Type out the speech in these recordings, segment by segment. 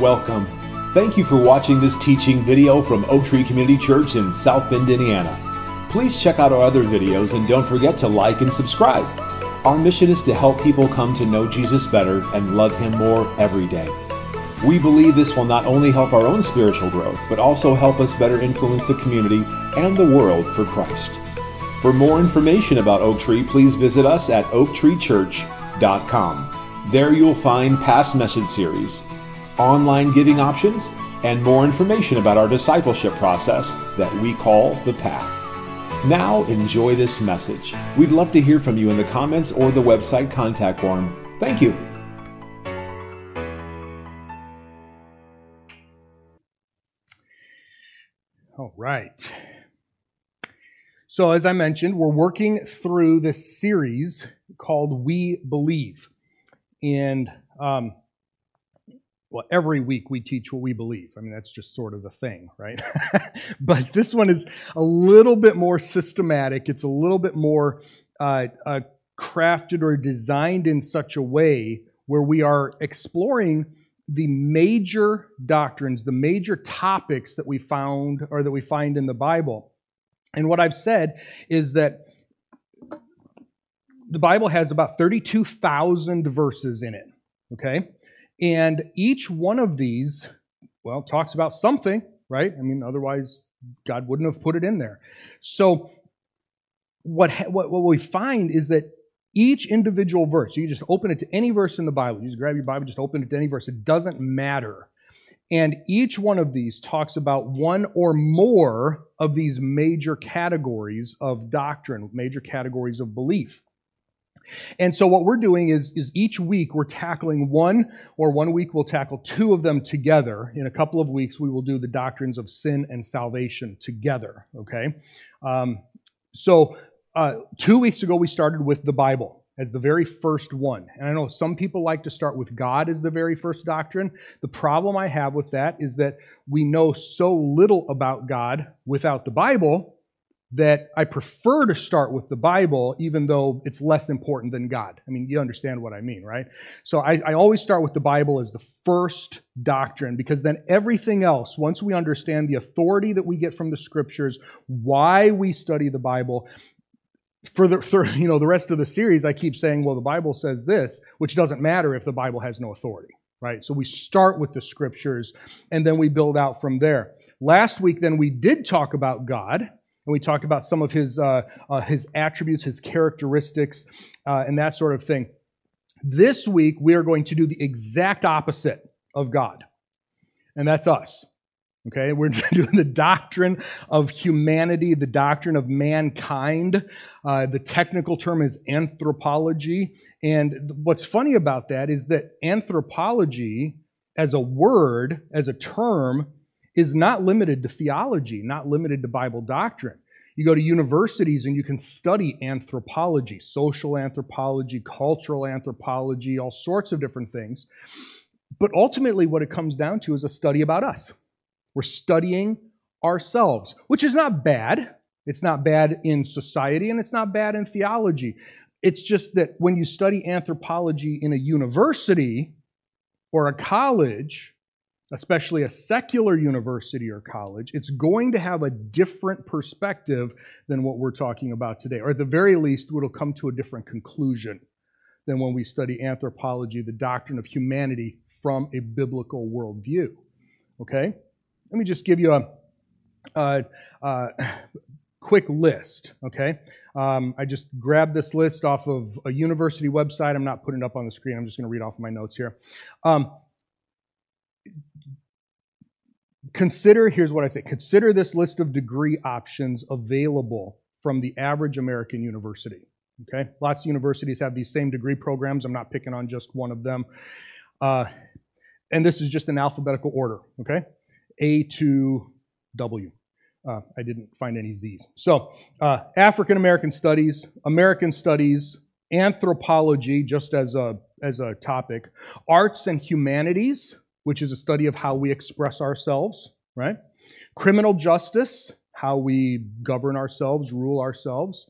Welcome. Thank you for watching this teaching video from Oak Tree Community Church in South Bend, Indiana. Please check out our other videos and don't forget to like and subscribe. Our mission is to help people come to know Jesus better and love Him more every day. We believe this will not only help our own spiritual growth, but also help us better influence the community and the world for Christ. For more information about Oak Tree, please visit us at oaktreechurch.com. There you'll find past message series, online giving options, and more information about our discipleship process that we call The Path. Now, enjoy this message. We'd love to hear from you in the comments or the website contact form. Thank you. All right. So, as I mentioned, we're working through this series called We Believe. And, um, well, every week we teach what we believe. I mean, that's just sort of the thing, right? but this one is a little bit more systematic. It's a little bit more uh, uh, crafted or designed in such a way where we are exploring the major doctrines, the major topics that we found or that we find in the Bible. And what I've said is that the Bible has about 32,000 verses in it, okay? And each one of these, well, talks about something, right? I mean, otherwise, God wouldn't have put it in there. So, what, what, what we find is that each individual verse, you just open it to any verse in the Bible. You just grab your Bible, just open it to any verse. It doesn't matter. And each one of these talks about one or more of these major categories of doctrine, major categories of belief. And so what we're doing is, is each week we're tackling one, or one week we'll tackle two of them together. In a couple of weeks, we will do the doctrines of sin and salvation together, okay? Um, so uh, two weeks ago, we started with the Bible as the very first one. And I know some people like to start with God as the very first doctrine. The problem I have with that is that we know so little about God without the Bible that I prefer to start with the Bible, even though it's less important than God. I mean, you understand what I mean, right? So I, I, always start with the Bible as the first doctrine, because then everything else, once we understand the authority that we get from the scriptures, why we study the Bible, for the for, you know the rest of the series, I keep saying, well, the Bible says this, which doesn't matter if the Bible has no authority, right? So we start with the scriptures, and then we build out from there. Last week, then we did talk about God, and we talked about some of his uh, uh, his attributes, his characteristics, uh, and that sort of thing. This week, we are going to do the exact opposite of God, and that's us. Okay, we're doing the doctrine of humanity, the doctrine of mankind. Uh, the technical term is anthropology. And what's funny about that is that anthropology, as a word, as a term, is not limited to theology, not limited to Bible doctrine. You go to universities and you can study anthropology, social anthropology, cultural anthropology, all sorts of different things. But ultimately, what it comes down to is a study about us. We're studying ourselves, which is not bad. It's not bad in society and it's not bad in theology. It's just that when you study anthropology in a university or a college, especially a secular university or college, it's going to have a different perspective than what we're talking about today. Or at the very least, it'll come to a different conclusion than when we study anthropology, the doctrine of humanity from a biblical worldview. Okay? Let me just give you a, a, a quick list, okay? Um, I just grabbed this list off of a university website. I'm not putting it up on the screen. I'm just going to read off my notes here. Um, consider, here's what I say consider this list of degree options available from the average American university. Okay? Lots of universities have these same degree programs. I'm not picking on just one of them. Uh, and this is just in alphabetical order, okay? A to W. Uh, I didn't find any Z's. So, uh, African American studies, American studies, anthropology, just as a, as a topic, arts and humanities, which is a study of how we express ourselves, right? Criminal justice, how we govern ourselves, rule ourselves.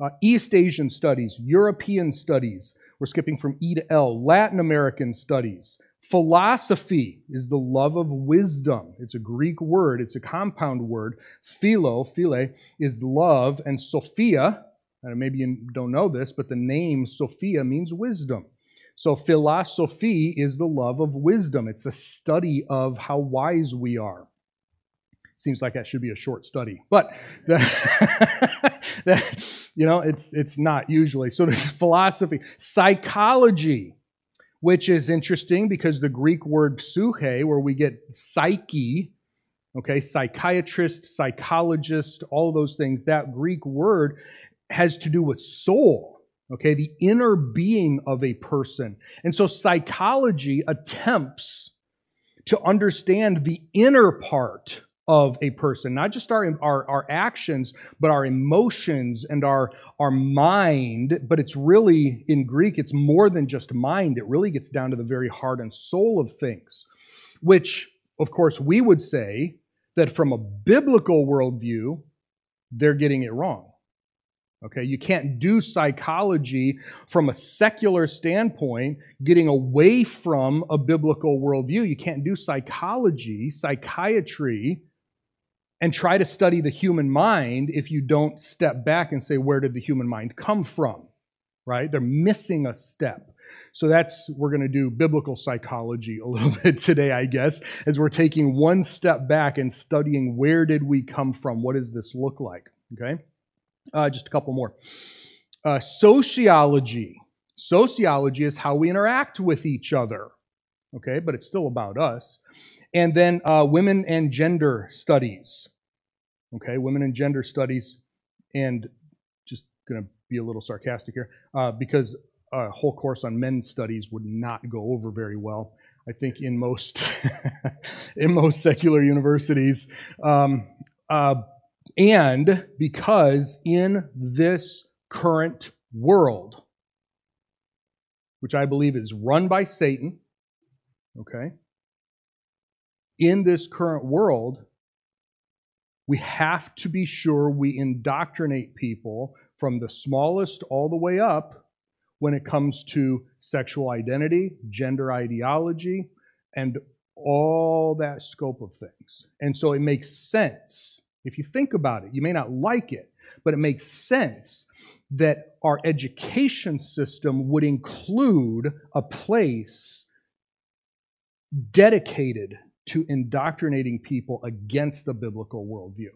Uh, East Asian studies, European studies, we're skipping from E to L, Latin American studies, Philosophy is the love of wisdom. It's a Greek word, it's a compound word. Philo, phile, is love, and Sophia, and maybe you don't know this, but the name Sophia means wisdom. So, philosophy is the love of wisdom. It's a study of how wise we are. Seems like that should be a short study, but that, you know, it's it's not usually. So, there's philosophy, psychology, which is interesting because the Greek word psyche, where we get psyche, okay, psychiatrist, psychologist, all those things, that Greek word has to do with soul okay, the inner being of a person. And so psychology attempts to understand the inner part of a person, not just our, our, our actions, but our emotions and our, our mind. But it's really, in Greek, it's more than just mind. It really gets down to the very heart and soul of things, which, of course, we would say that from a biblical worldview, they're getting it wrong. Okay, you can't do psychology from a secular standpoint, getting away from a biblical worldview. You can't do psychology, psychiatry, and try to study the human mind if you don't step back and say, where did the human mind come from? Right? They're missing a step. So that's, we're going to do biblical psychology a little bit today, I guess, as we're taking one step back and studying where did we come from? What does this look like? Okay? Uh, just a couple more. Uh, sociology. Sociology is how we interact with each other. Okay, but it's still about us. And then uh, women and gender studies. Okay, women and gender studies. And just going to be a little sarcastic here uh, because a whole course on men's studies would not go over very well. I think in most in most secular universities. Um, uh, and because in this current world, which I believe is run by Satan, okay, in this current world, we have to be sure we indoctrinate people from the smallest all the way up when it comes to sexual identity, gender ideology, and all that scope of things. And so it makes sense if you think about it, you may not like it, but it makes sense that our education system would include a place dedicated to indoctrinating people against the biblical worldview.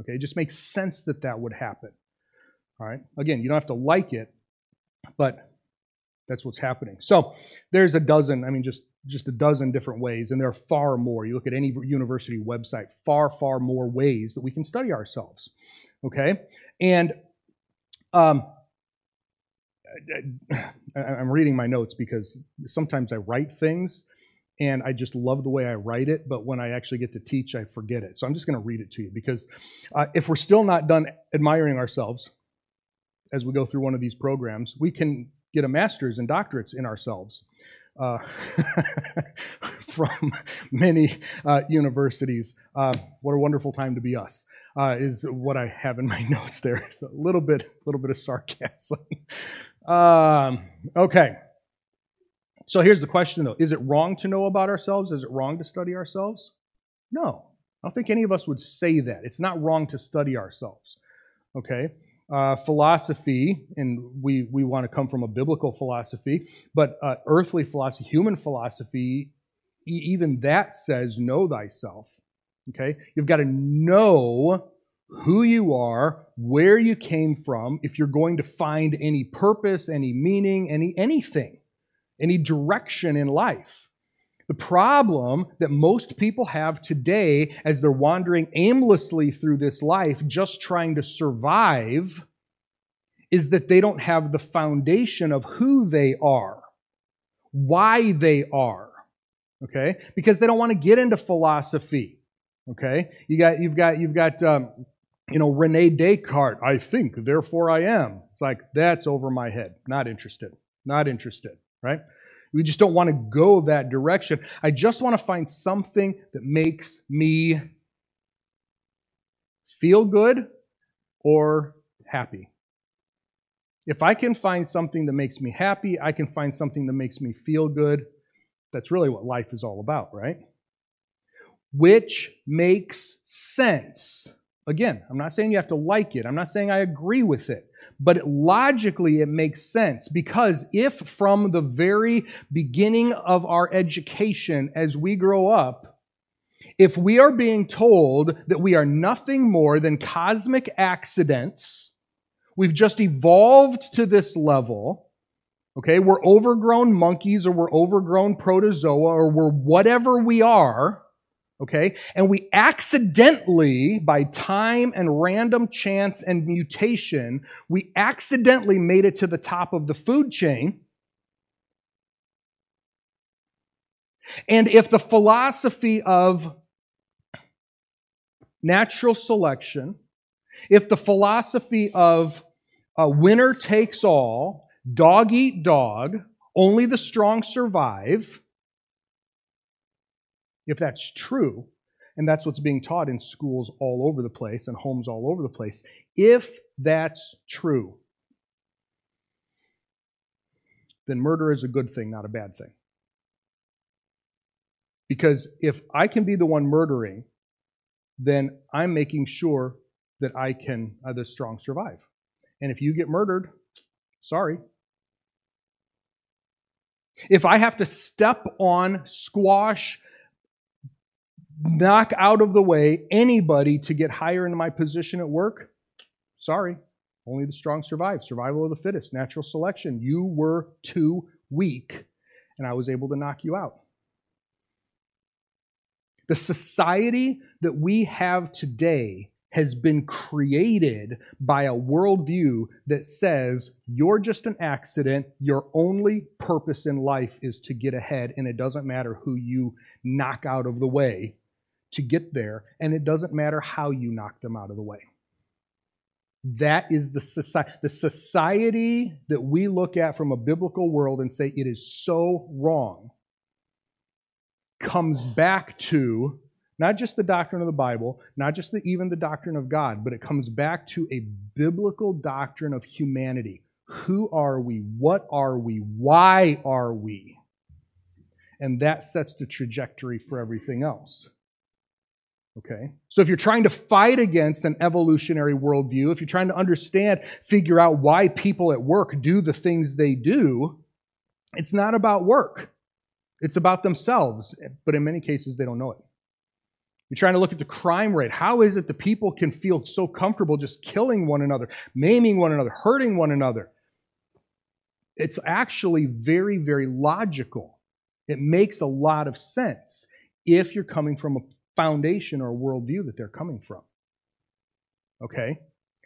Okay, it just makes sense that that would happen. All right, again, you don't have to like it, but that's what's happening. So there's a dozen, I mean, just just a dozen different ways, and there are far more. You look at any university website, far, far more ways that we can study ourselves. Okay? And um, I'm reading my notes because sometimes I write things and I just love the way I write it, but when I actually get to teach, I forget it. So I'm just going to read it to you because uh, if we're still not done admiring ourselves as we go through one of these programs, we can get a master's and doctorates in ourselves uh, from many uh, universities. Uh, what a wonderful time to be us uh, is what I have in my notes there. A little bit, a little bit of sarcasm. um, okay. So here's the question though: Is it wrong to know about ourselves? Is it wrong to study ourselves? No, I don't think any of us would say that. It's not wrong to study ourselves. Okay uh, philosophy, and we, we want to come from a biblical philosophy, but uh, earthly philosophy, human philosophy, e- even that says, know thyself. Okay? You've got to know who you are, where you came from, if you're going to find any purpose, any meaning, any anything, any direction in life. The problem that most people have today as they're wandering aimlessly through this life, just trying to survive, is that they don't have the foundation of who they are, why they are. Okay? Because they don't want to get into philosophy. Okay? You got, you've got, you've got, um, you know, Rene Descartes, I think, therefore I am. It's like, that's over my head. Not interested. Not interested, right? We just don't want to go that direction. I just want to find something that makes me feel good or happy. If I can find something that makes me happy, I can find something that makes me feel good, That's really what life is all about, right? Which makes sense. Again, I'm not saying you have to like it. I'm not saying I agree with it. But logically, it makes sense because if from the very beginning of our education as we grow up, if we are being told that we are nothing more than cosmic accidents, we've just evolved to this level, okay, we're overgrown monkeys or we're overgrown protozoa or we're whatever we are, okay, and we accidentally, by time and random chance and mutation, we accidentally made it to the top of the food chain. And if the philosophy of natural selection, if the philosophy of a winner takes all, dog eat dog, only the strong survive, if that's true, and that's what's being taught in schools all over the place and homes all over the place, if that's true, then murder is a good thing, not a bad thing. Because if I can be the one murdering then I'm making sure that I can, uh, the strong survive. And if you get murdered, sorry. If I have to step on, squash, knock out of the way anybody to get higher in my position at work, sorry. Only the strong survive. Survival of the fittest, natural selection. You were too weak, and I was able to knock you out. The society that we have today has been created by a worldview that says you're just an accident, your only purpose in life is to get ahead, and it doesn't matter who you knock out of the way to get there, and it doesn't matter how you knock them out of the way. That is the society, the society that we look at from a biblical world and say it is so wrong comes back to not just the doctrine of the Bible, not just the, even the doctrine of God, but it comes back to a biblical doctrine of humanity. Who are we? What are we? Why are we? And that sets the trajectory for everything else. Okay? So if you're trying to fight against an evolutionary worldview, if you're trying to understand, figure out why people at work do the things they do, it's not about work. It's about themselves, but in many cases, they don't know it. You're trying to look at the crime rate. How is it the people can feel so comfortable just killing one another, maiming one another, hurting one another? It's actually very, very logical. It makes a lot of sense if you're coming from a foundation or worldview that they're coming from. Okay?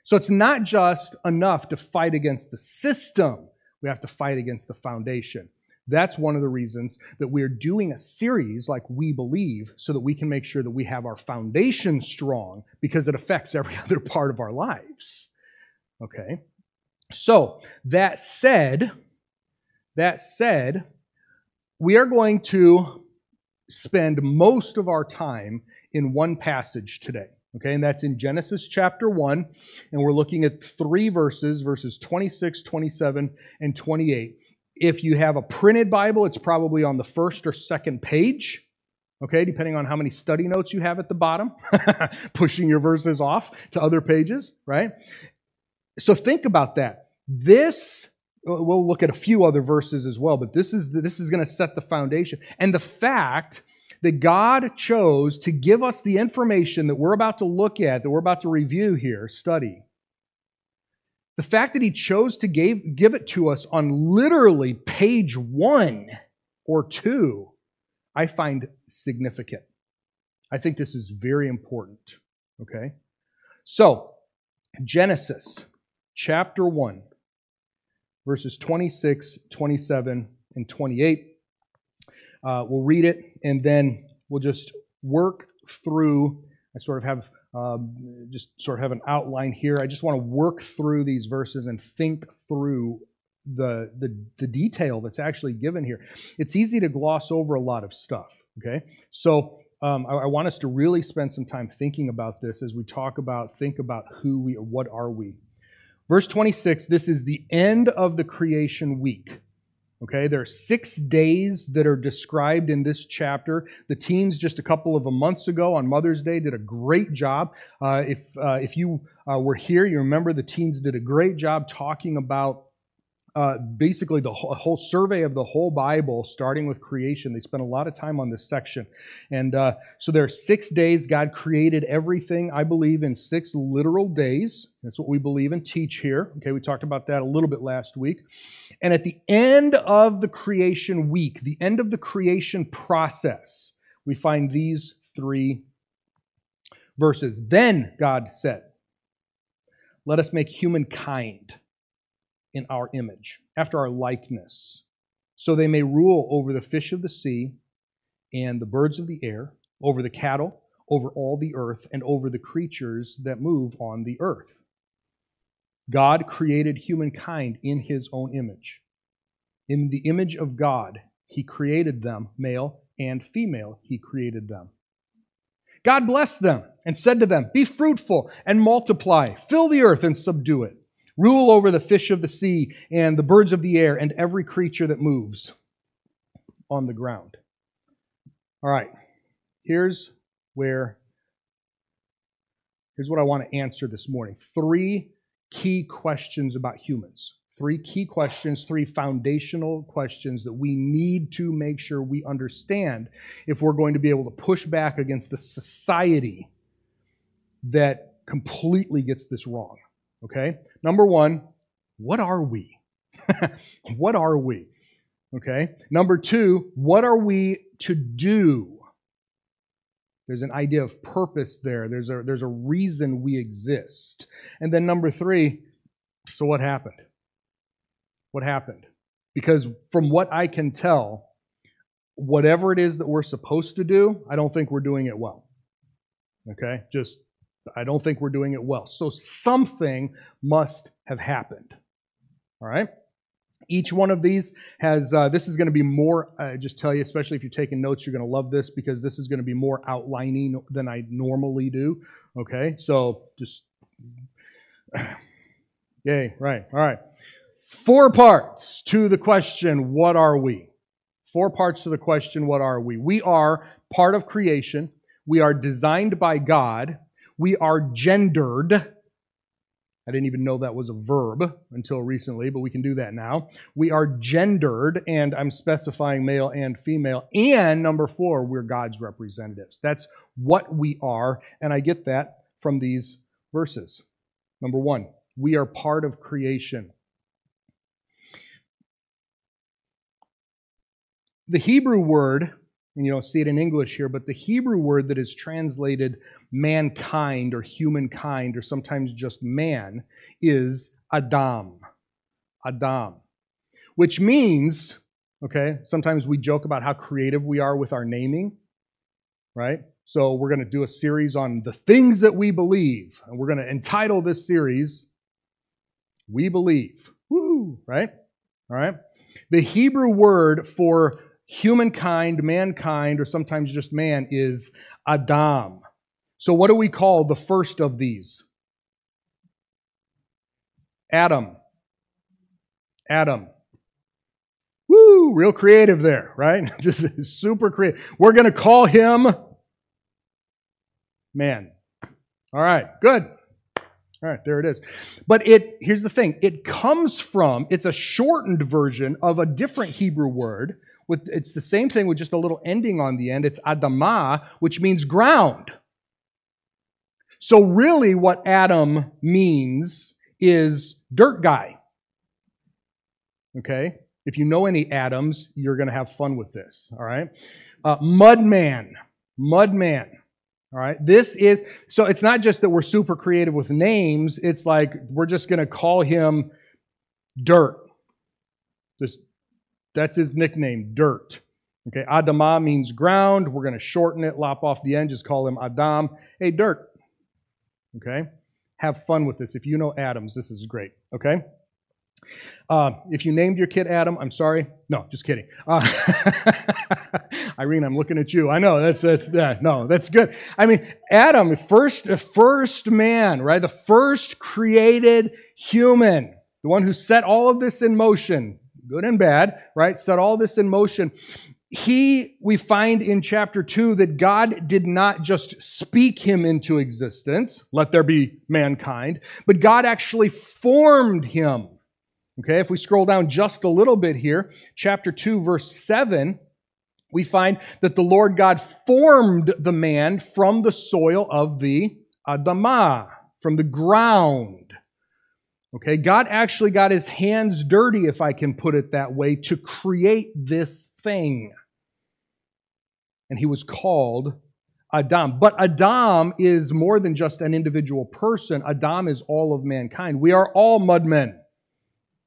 So it's not just enough to fight against the system, we have to fight against the foundation. That's one of the reasons that we're doing a series like We Believe so that we can make sure that we have our foundation strong because it affects every other part of our lives. Okay? So, that said, that said, we are going to spend most of our time in one passage today. Okay, and that's in Genesis chapter 1, and we're looking at three verses, verses 26, 27, and 28. If you have a printed Bible, it's probably on the first or second page, okay, depending on how many study notes you have at the bottom, pushing your verses off to other pages, right? So think about that. This we'll look at a few other verses as well, but this is this is going to set the foundation. And the fact that God chose to give us the information that we're about to look at, that we're about to review here, study, the fact that he chose to give, give it to us on literally page one or two, I find significant. I think this is very important. Okay? So, Genesis chapter 1, verses 26, 27, and 28. Uh, we'll read it and then we'll just work through. I sort of have um, just sort of have an outline here. I just want to work through these verses and think through the, the, the detail that's actually given here. It's easy to gloss over a lot of stuff, okay? So um, I, I, want us to really spend some time thinking about this as we talk about, think about who we what are we. Verse 26, this is the end of the creation week. Okay, there are six days that are described in this chapter. The teens just a couple of months ago on Mother's Day did a great job. Uh, if uh, if you uh, were here, you remember the teens did a great job talking about uh, basically the whole, whole, survey of the whole Bible, starting with creation. They spent a lot of time on this section. And uh, so there are six days. God created everything, I believe, in six literal days. That's what we believe and teach here. Okay, we talked about that a little bit last week. And at the end of the creation week, the end of the creation process, we find these three verses. Then God said, Let us make humankind in our image, after our likeness, so they may rule over the fish of the sea and the birds of the air, over the cattle, over all the earth, and over the creatures that move on the earth. God created humankind in his own image. In the image of God, he created them, male and female, he created them. God blessed them and said to them, Be fruitful and multiply, fill the earth and subdue it. Rule over the fish of the sea and the birds of the air and every creature that moves on the ground. All right, here's where, here's what I want to answer this morning. Three key questions about humans. Three key questions, three foundational questions that we need to make sure we understand if we're going to be able to push back against the society that completely gets this wrong. Okay? Number one, what are we? what are we? Okay? Number two, what are we to do? There's an idea of purpose there. There's a, there's a reason we exist. And then number three, so what happened? What happened? Because from what I can tell, whatever it is that we're supposed to do, I don't think we're doing it well. Okay? Just I don't think we're doing it well. So something must have happened. All right? Each one of these has, uh, this is going to be more, I just tell you, especially if you're taking notes, you're going to love this because this is going to be more outlining than I normally do. Okay? So just, yay, right, all right. Four parts to the question, what are we? Four parts to the question, what are we? We are part of creation. We are designed by God. We are gendered. I didn't even know that was a verb until recently, but we can do that now. We are gendered, and I'm specifying male and female. And number four, we're God's representatives. That's what we are, and I get that from these verses. Number one, we are part of creation. The Hebrew word and you don't see it in English here, but the Hebrew word that is translated mankind or humankind or sometimes just man is Adam. Adam. Which means, okay, sometimes we joke about how creative we are with our naming, right? So we're going to do a series on the things that we believe, and we're going to entitle this series, We Believe. Woo, right? All right? The Hebrew word for humankind, mankind, or sometimes just man, is Adam. So, what do we call the first of these? Adam. Adam. Woo, real creative there, right? Just super creative. We're going to call him man. All right, good. All right, there it is. But it here's the thing. It comes from, it's a shortened version of a different Hebrew word with, it's the same thing with just a little ending on the end. It's Adamah, which means ground. So, really, what Adam means is dirt guy. Okay? If you know any Adams, you're going to have fun with this. All right? Uh, mud man. Mud man. All right? This is, so it's not just that we're super creative with names, it's like we're just going to call him dirt. Just that's his nickname, Dirt. Okay, Adamah means ground. We're going to shorten it, lop off the end, just call him Adam. Hey, Dirt. Okay? Have fun with this. If you know Adams, this is great. Okay? Uh, if you named your kid Adam, I'm sorry. No, just kidding. Uh, Irene, I'm looking at you. I know that's that's uh, no, that's good. I mean, Adam, first first man, right? The first created human, the one who set all of this in motion good and bad, right? Set all this in motion. He, we find in chapter 2 that God did not just speak him into existence, let there be mankind, but God actually formed him. Okay, if we scroll down just a little bit here, chapter 2, verse 7, we find that the Lord God formed the man from the soil of the Adamah, from the ground. Okay, God actually got his hands dirty, if I can put it that way, to create this thing. And he was called Adam. But Adam is more than just an individual person, Adam is all of mankind. We are all mudmen.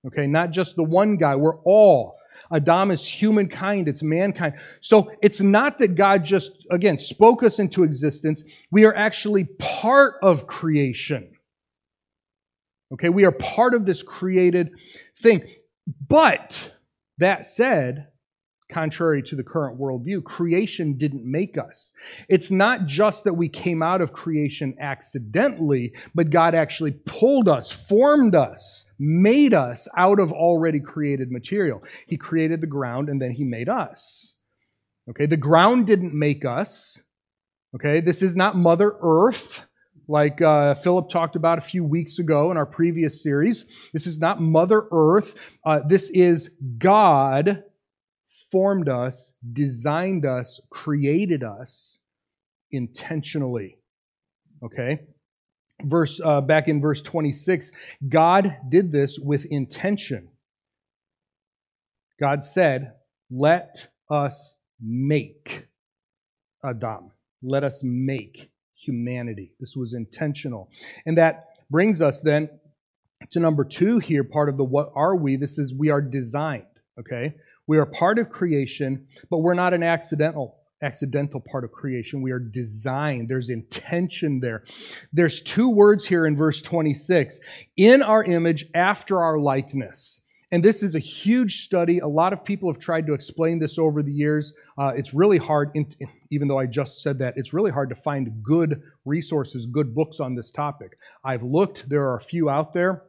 Okay, not just the one guy, we're all. Adam is humankind, it's mankind. So it's not that God just, again, spoke us into existence. We are actually part of creation. Okay, we are part of this created thing. But that said, contrary to the current worldview, creation didn't make us. It's not just that we came out of creation accidentally, but God actually pulled us, formed us, made us out of already created material. He created the ground and then He made us. Okay, the ground didn't make us. Okay, this is not Mother Earth like uh, Philip talked about a few weeks ago in our previous series. This is not Mother Earth. Uh, this is God formed us, designed us, created us intentionally. Okay? Verse uh, back in verse 26, God did this with intention. God said, "Let us make Adam. Let us make humanity." This was intentional. And that brings us then to number 2 here, part of the what are we? This is we are designed, okay? We are part of creation, but we're not an accidental accidental part of creation. We are designed. There's intention there. There's two words here in verse 26 in our image, after our likeness. And this is a huge study. A lot of people have tried to explain this over the years. Uh, it's really hard, even though I just said that, it's really hard to find good resources, good books on this topic. I've looked, there are a few out there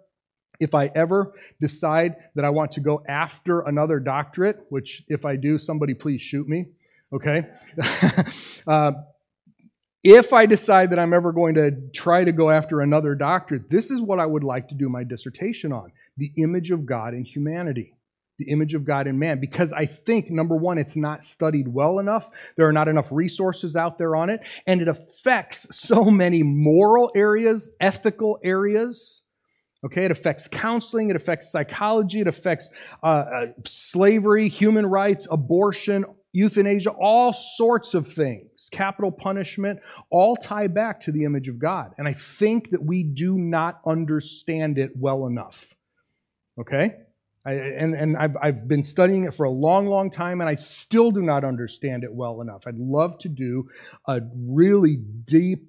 if I ever decide that I want to go after another doctorate, which if I do, somebody please shoot me, okay? uh, if I decide that I'm ever going to try to go after another doctorate, this is what I would like to do my dissertation on the image of God in humanity. The image of God in man. Because I think, number one, it's not studied well enough. There are not enough resources out there on it. And it affects so many moral areas, ethical areas, Okay, it affects counseling, it affects psychology, it affects uh, uh, slavery, human rights, abortion, euthanasia, all sorts of things, capital punishment, all tie back to the image of God. And I think that we do not understand it well enough. Okay? I, and and I've, I've been studying it for a long, long time, and I still do not understand it well enough. I'd love to do a really deep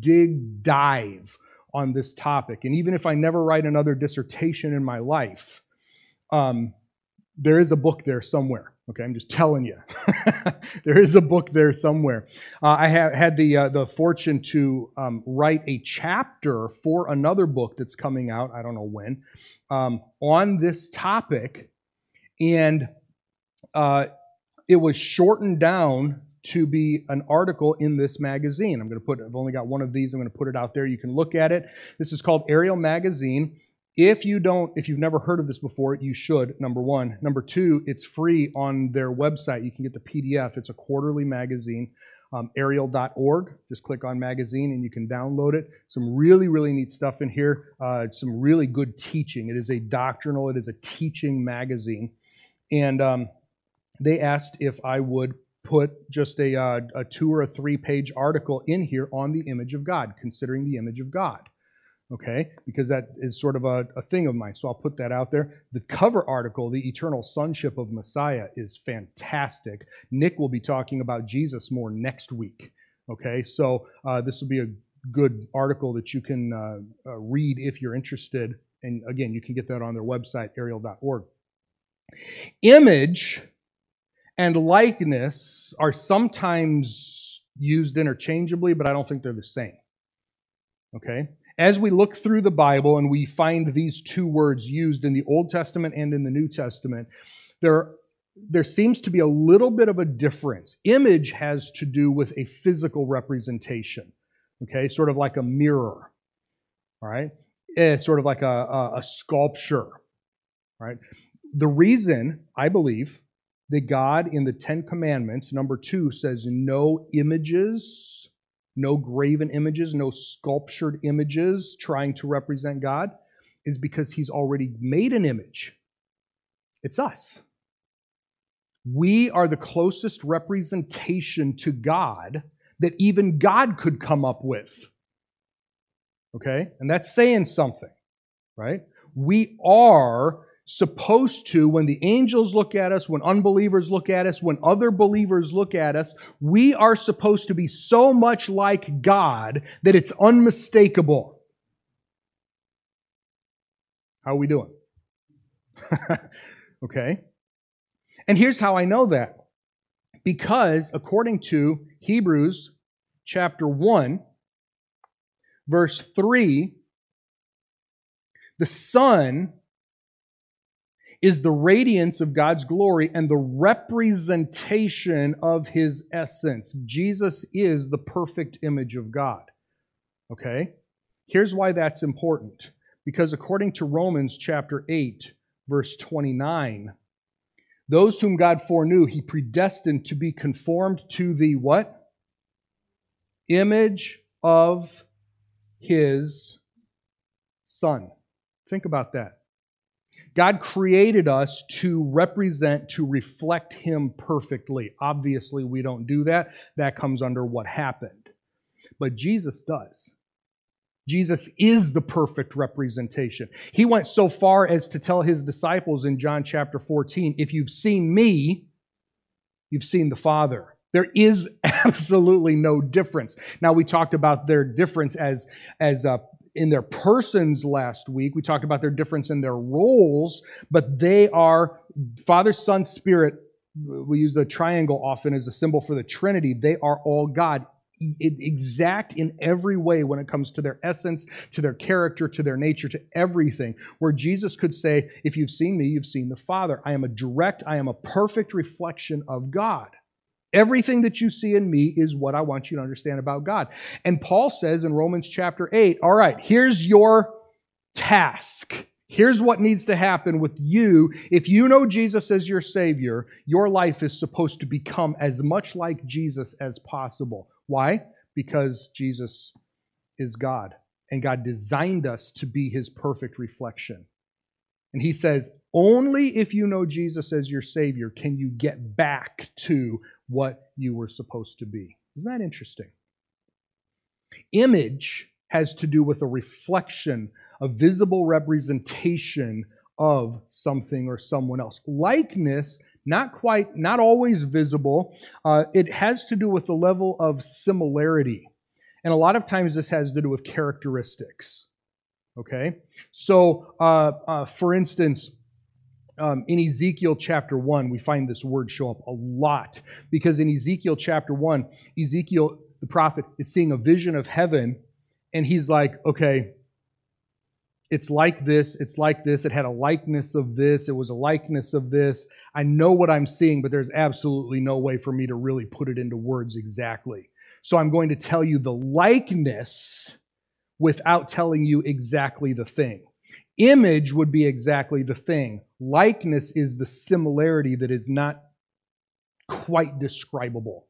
dig dive on this topic. And even if I never write another dissertation in my life, um, there is a book there somewhere. Okay, I'm just telling you. there is a book there somewhere. Uh, I have had the uh, the fortune to um, write a chapter for another book that's coming out. I don't know when um, on this topic, and uh, it was shortened down to be an article in this magazine. I'm going to put, I've only got one of these. I'm going to put it out there. You can look at it. This is called Ariel Magazine. If you don't, if you've never heard of this before, you should, number one. Number two, it's free on their website. You can get the PDF. It's a quarterly magazine, um, ariel.org. Just click on magazine and you can download it. Some really, really neat stuff in here. Uh, some really good teaching. It is a doctrinal, it is a teaching magazine. And um, they asked if I would put just a, uh, a two or a three page article in here on the image of God, considering the image of God. Okay? Because that is sort of a, a thing of mine. So I'll put that out there. The cover article, The Eternal Sonship of Messiah, is fantastic. Nick will be talking about Jesus more next week. Okay? So uh, this will be a good article that you can uh, uh, read if you're interested. And again, you can get that on their website, ariel.org. Image and likeness are sometimes used interchangeably, but I don't think they're the same. Okay? As we look through the Bible and we find these two words used in the Old Testament and in the New Testament, there, there seems to be a little bit of a difference. Image has to do with a physical representation, okay, sort of like a mirror, right? It's sort of like a, a, a sculpture, right? The reason, I believe, that God in the Ten Commandments, number two, says no images no graven images, no sculptured images trying to represent God, is because He's already made an image. It's us. We are the closest representation to God that even God could come up with. Okay? And that's saying something, right? We are supposed to, when the angels look at us, when unbelievers look at us, when other believers look at us, we are supposed to be so much like God that it's unmistakable. How are we doing? okay. And here's how I know that. Because according to Hebrews chapter 1, verse 3, the Son is the radiance of God's glory and the representation of his essence. Jesus is the perfect image of God. Okay? Here's why that's important. Because according to Romans chapter 8, verse 29, those whom God foreknew, he predestined to be conformed to the what? Image of his Son. Think about that. God created us to represent, to reflect Him perfectly. Obviously, we don't do that. That comes under what happened. But Jesus does. Jesus is the perfect representation. He went so far as to tell his disciples in John chapter 14 if you've seen me, you've seen the Father. There is absolutely no difference. Now we talked about their difference as as uh, in their persons last week. We talked about their difference in their roles, but they are Father, Son, Spirit. We use the triangle often as a symbol for the Trinity. They are all God, exact in every way when it comes to their essence, to their character, to their nature, to everything. Where Jesus could say, If you've seen me, you've seen the Father. I am a direct, I am a perfect reflection of God. Everything that you see in me is what I want you to understand about God. And Paul says in Romans chapter 8, all right, here's your task. Here's what needs to happen with you. If you know Jesus as your Savior, your life is supposed to become as much like Jesus as possible. Why? Because Jesus is God, and God designed us to be His perfect reflection. And He says, only if you know Jesus as your Savior can you get back to what you were supposed to be. Isn't that interesting? Image has to do with a reflection, a visible representation of something or someone else. Likeness, not quite, not always visible, uh, it has to do with the level of similarity. And a lot of times this has to do with characteristics. Okay? So, uh, uh, for instance, um, in Ezekiel chapter 1, we find this word show up a lot because in Ezekiel chapter 1, Ezekiel, the prophet, is seeing a vision of heaven and he's like, okay, it's like this, it's like this, it had a likeness of this, it was a likeness of this. I know what I'm seeing, but there's absolutely no way for me to really put it into words exactly. So I'm going to tell you the likeness without telling you exactly the thing. Image would be exactly the thing. Likeness is the similarity that is not quite describable.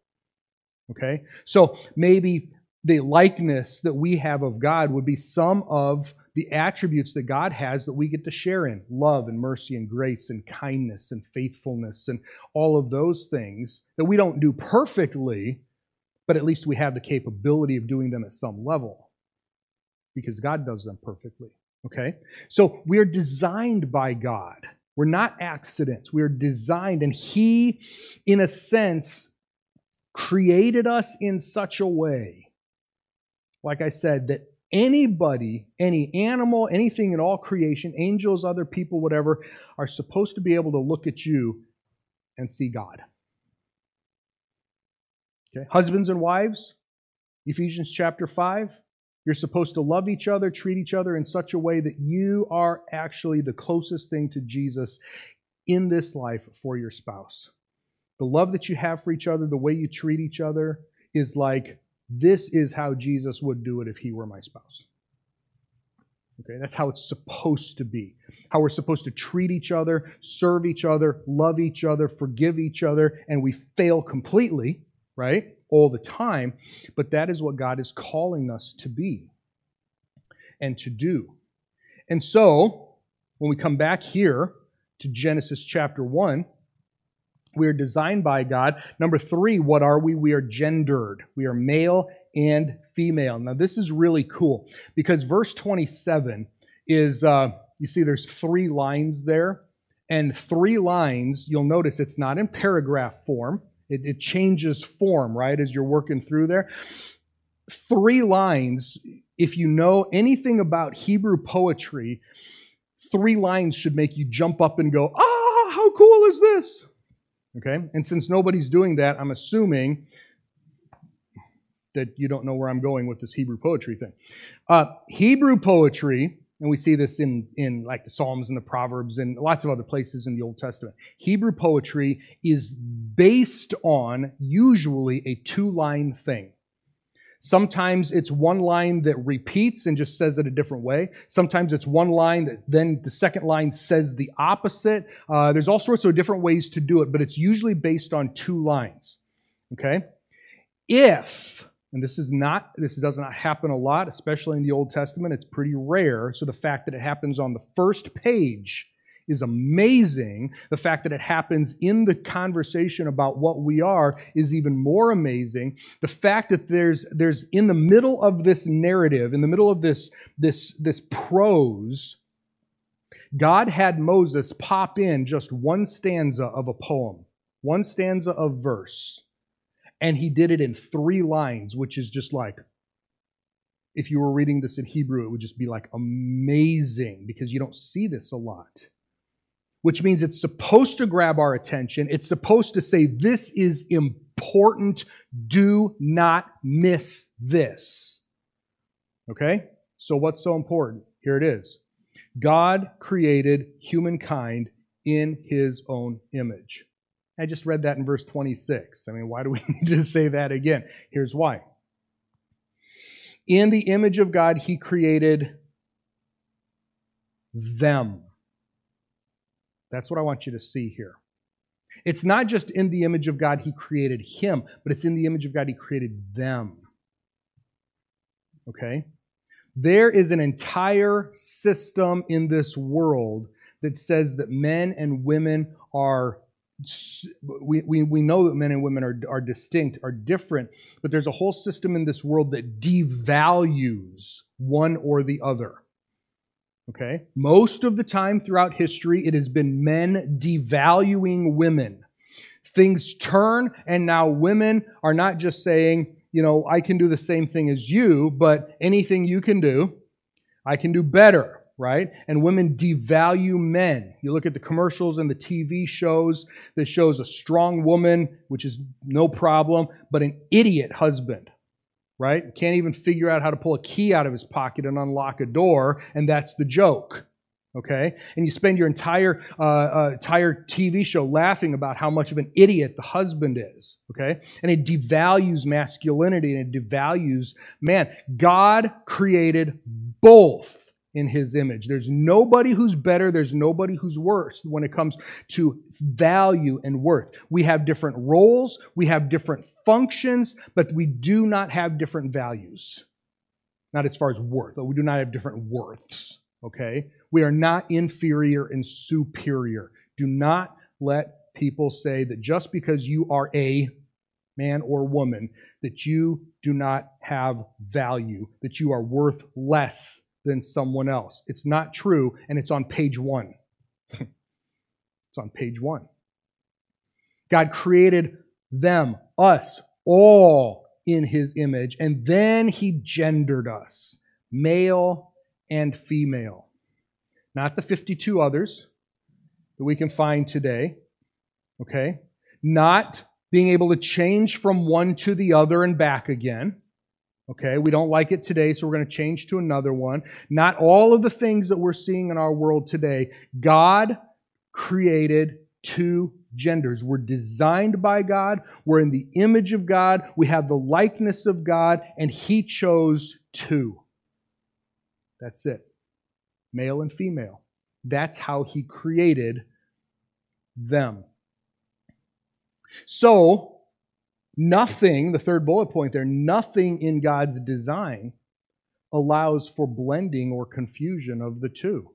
Okay? So maybe the likeness that we have of God would be some of the attributes that God has that we get to share in love and mercy and grace and kindness and faithfulness and all of those things that we don't do perfectly, but at least we have the capability of doing them at some level because God does them perfectly. Okay? So we are designed by God. We're not accidents. We are designed, and He, in a sense, created us in such a way, like I said, that anybody, any animal, anything in all creation, angels, other people, whatever, are supposed to be able to look at you and see God. Okay? Husbands and wives, Ephesians chapter 5, You're supposed to love each other, treat each other in such a way that you are actually the closest thing to Jesus in this life for your spouse. The love that you have for each other, the way you treat each other, is like this is how Jesus would do it if he were my spouse. Okay, that's how it's supposed to be. How we're supposed to treat each other, serve each other, love each other, forgive each other, and we fail completely, right? All the time. But that is what God is calling us to be and to do. And so, when we come back here to Genesis chapter 1, we are designed by God. Number three, what are we? We are gendered. We are male and female. Now, this is really cool because verse 27 is, uh, you see, there's three lines there. And three lines, you'll notice it's not in paragraph form. It, it changes form, right, as you're working through there. Three lines, if you know anything about Hebrew poetry, three lines should make you jump up and go, ah, how cool is this? Okay? And since nobody's doing that, I'm assuming that you don't know where I'm going with this Hebrew poetry thing. Uh, Hebrew poetry, and we see this in, in like the Psalms and the Proverbs and lots of other places in the Old Testament. Hebrew poetry is based on usually a two line thing. Sometimes it's one line that repeats and just says it a different way. Sometimes it's one line that then the second line says the opposite. Uh, there's all sorts of different ways to do it, but it's usually based on two lines. Okay? If, and this is not, this does not happen a lot, especially in the Old Testament, it's pretty rare. So the fact that it happens on the first page is amazing. The fact that it happens in the conversation about what we are is even more amazing. The fact that there's there's in the middle of this narrative, in the middle of this this this prose, God had Moses pop in just one stanza of a poem, one stanza of verse, and he did it in three lines, which is just like if you were reading this in Hebrew, it would just be like amazing because you don't see this a lot which means it's supposed to grab our attention. It's supposed to say, This is important. Do not miss this. Okay? So, what's so important? Here it is God created humankind in his own image. I just read that in verse 26. I mean, why do we need to say that again? Here's why. In the image of God, he created them. That's what I want you to see here. It's not just in the image of God he created him, but it's in the image of God he created them. Okay? There is an entire system in this world that says that men and women are we, we, we know that men and women are, are distinct, are different, but there's a whole system in this world that devalues one or the other. Okay? Most of the time throughout history, it has been men devaluing women. Things turn, and now women are not just saying, you know, I can do the same thing as you, but anything you can do, I can do better, right? And women devalue men. You look at the commercials and the TV shows that shows a strong woman, which is no problem, but an idiot husband right? Can't even figure out how to pull a key out of his pocket and unlock a door, and that's the joke. Okay, and you spend your entire uh, uh, entire TV show laughing about how much of an idiot the husband is. Okay, and it devalues masculinity and it devalues man. God created both in his image. There's nobody who's better, there's nobody who's worse when it comes to value and worth. We have different roles, we have different functions, but we do not have different values. Not as far as worth, but we do not have different worths. Okay? We are not inferior and superior. Do not let people say that just because you are a man or woman, that you do not have value, that you are worth less than someone else. It's not true, and it's on page one. it's on page one. God created them, us, all in his image, and then he gendered us, male and female. Not the 52 others that we can find today, okay? Not being able to change from one to the other and back again Okay, we don't like it today, so we're going to change to another one. Not all of the things that we're seeing in our world today. God created two genders. We're designed by God, we're in the image of God, we have the likeness of God, and He chose two. That's it. Male and female. That's how He created them. So, nothing, the third bullet point there, nothing in God's design allows for blending or confusion of the two.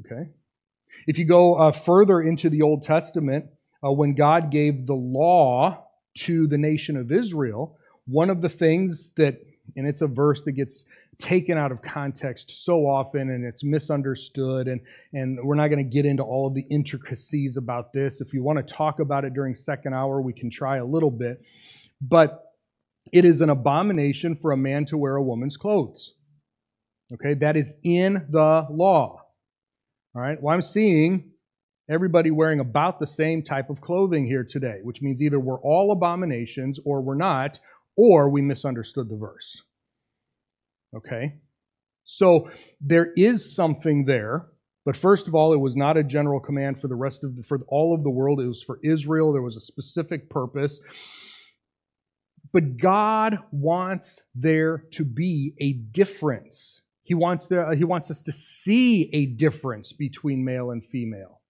Okay? If you go uh, further into the Old Testament, uh, when God gave the law to the nation of Israel, one of the things that, and it's a verse that gets taken out of context so often and it's misunderstood and, and we're not going to get into all of the intricacies about this if you want to talk about it during second hour we can try a little bit but it is an abomination for a man to wear a woman's clothes okay that is in the law all right. Well, I'm seeing everybody wearing about the same type of clothing here today, which means either we're all abominations or we're not, or we misunderstood the verse. Okay? So there is something there, but first of all, it was not a general command for the rest of the, for all of the world. It was for Israel. There was a specific purpose. But God wants there to be a difference he wants, there, he wants us to see a difference between male and female.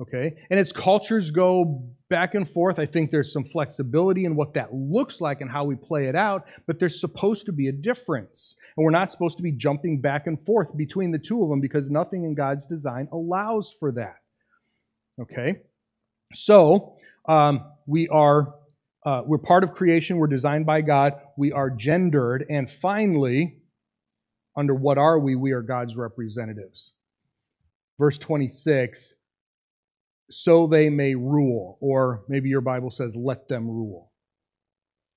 Okay? And as cultures go back and forth, I think there's some flexibility in what that looks like and how we play it out, but there's supposed to be a difference. And we're not supposed to be jumping back and forth between the two of them because nothing in God's design allows for that. Okay? So, um, we are uh, we're part of creation we're designed by god we are gendered and finally under what are we? We are God's representatives. Verse 26 so they may rule, or maybe your Bible says, let them rule.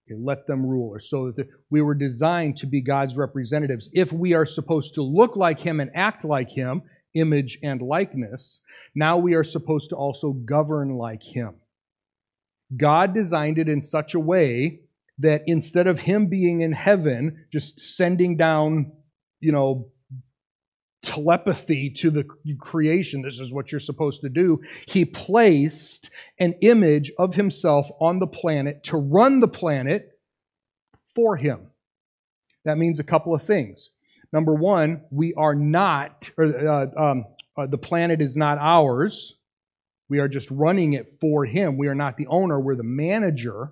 Okay, let them rule, or so that the, we were designed to be God's representatives. If we are supposed to look like Him and act like Him, image and likeness, now we are supposed to also govern like Him. God designed it in such a way that instead of Him being in heaven, just sending down you know, telepathy to the creation. This is what you're supposed to do. He placed an image of himself on the planet to run the planet for him. That means a couple of things. Number one, we are not, or uh, um, uh, the planet is not ours. We are just running it for him. We are not the owner, we're the manager.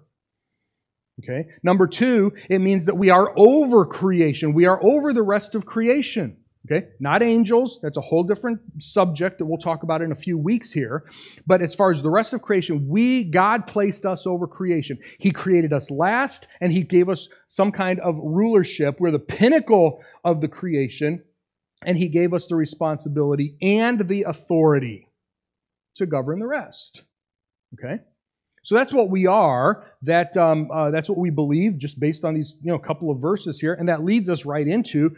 Okay. Number two, it means that we are over creation. We are over the rest of creation. Okay. Not angels. That's a whole different subject that we'll talk about in a few weeks here. But as far as the rest of creation, we, God placed us over creation. He created us last and He gave us some kind of rulership. We're the pinnacle of the creation and He gave us the responsibility and the authority to govern the rest. Okay. So that's what we are. That um, uh, that's what we believe, just based on these you know couple of verses here, and that leads us right into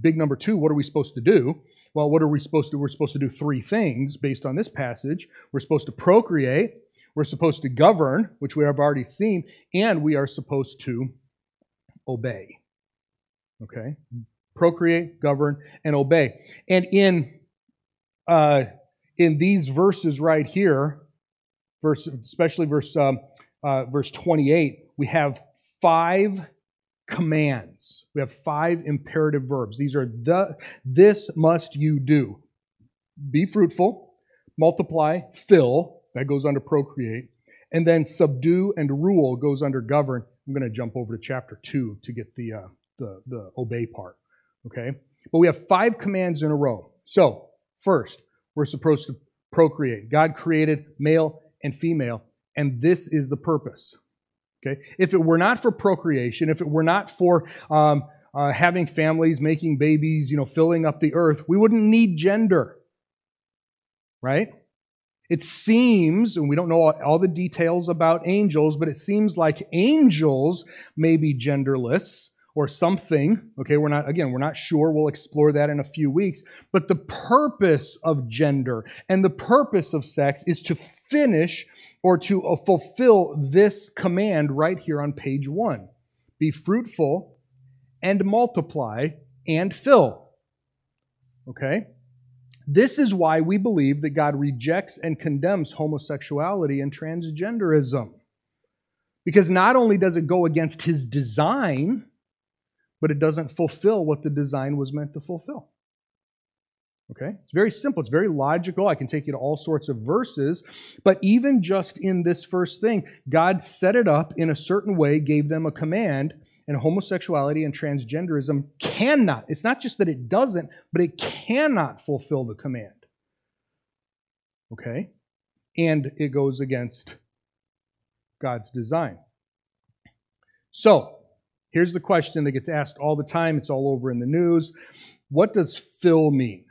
big number two. What are we supposed to do? Well, what are we supposed to? We're supposed to do three things based on this passage. We're supposed to procreate. We're supposed to govern, which we have already seen, and we are supposed to obey. Okay, procreate, govern, and obey. And in uh, in these verses right here, verse, especially verse, um, uh, verse 28, we have five commands. We have five imperative verbs. These are the, this must you do. Be fruitful, multiply, fill, that goes under procreate, and then subdue and rule goes under govern. I'm going to jump over to chapter 2 to get the, uh, the, the obey part. Okay? But we have five commands in a row. So, first, we're supposed to procreate. God created male and female, and this is the purpose. Okay? If it were not for procreation, if it were not for um, uh, having families, making babies, you know, filling up the earth, we wouldn't need gender. Right? It seems, and we don't know all, all the details about angels, but it seems like angels may be genderless or something. Okay, we're not, again, we're not sure. We'll explore that in a few weeks. But the purpose of gender and the purpose of sex is to finish or to uh, fulfill this command right here on page one be fruitful and multiply and fill. Okay? This is why we believe that God rejects and condemns homosexuality and transgenderism. Because not only does it go against his design, but it doesn't fulfill what the design was meant to fulfill. Okay? It's very simple. It's very logical. I can take you to all sorts of verses. But even just in this first thing, God set it up in a certain way, gave them a command, and homosexuality and transgenderism cannot, it's not just that it doesn't, but it cannot fulfill the command. Okay? And it goes against God's design. So, here's the question that gets asked all the time. It's all over in the news. What does fill mean?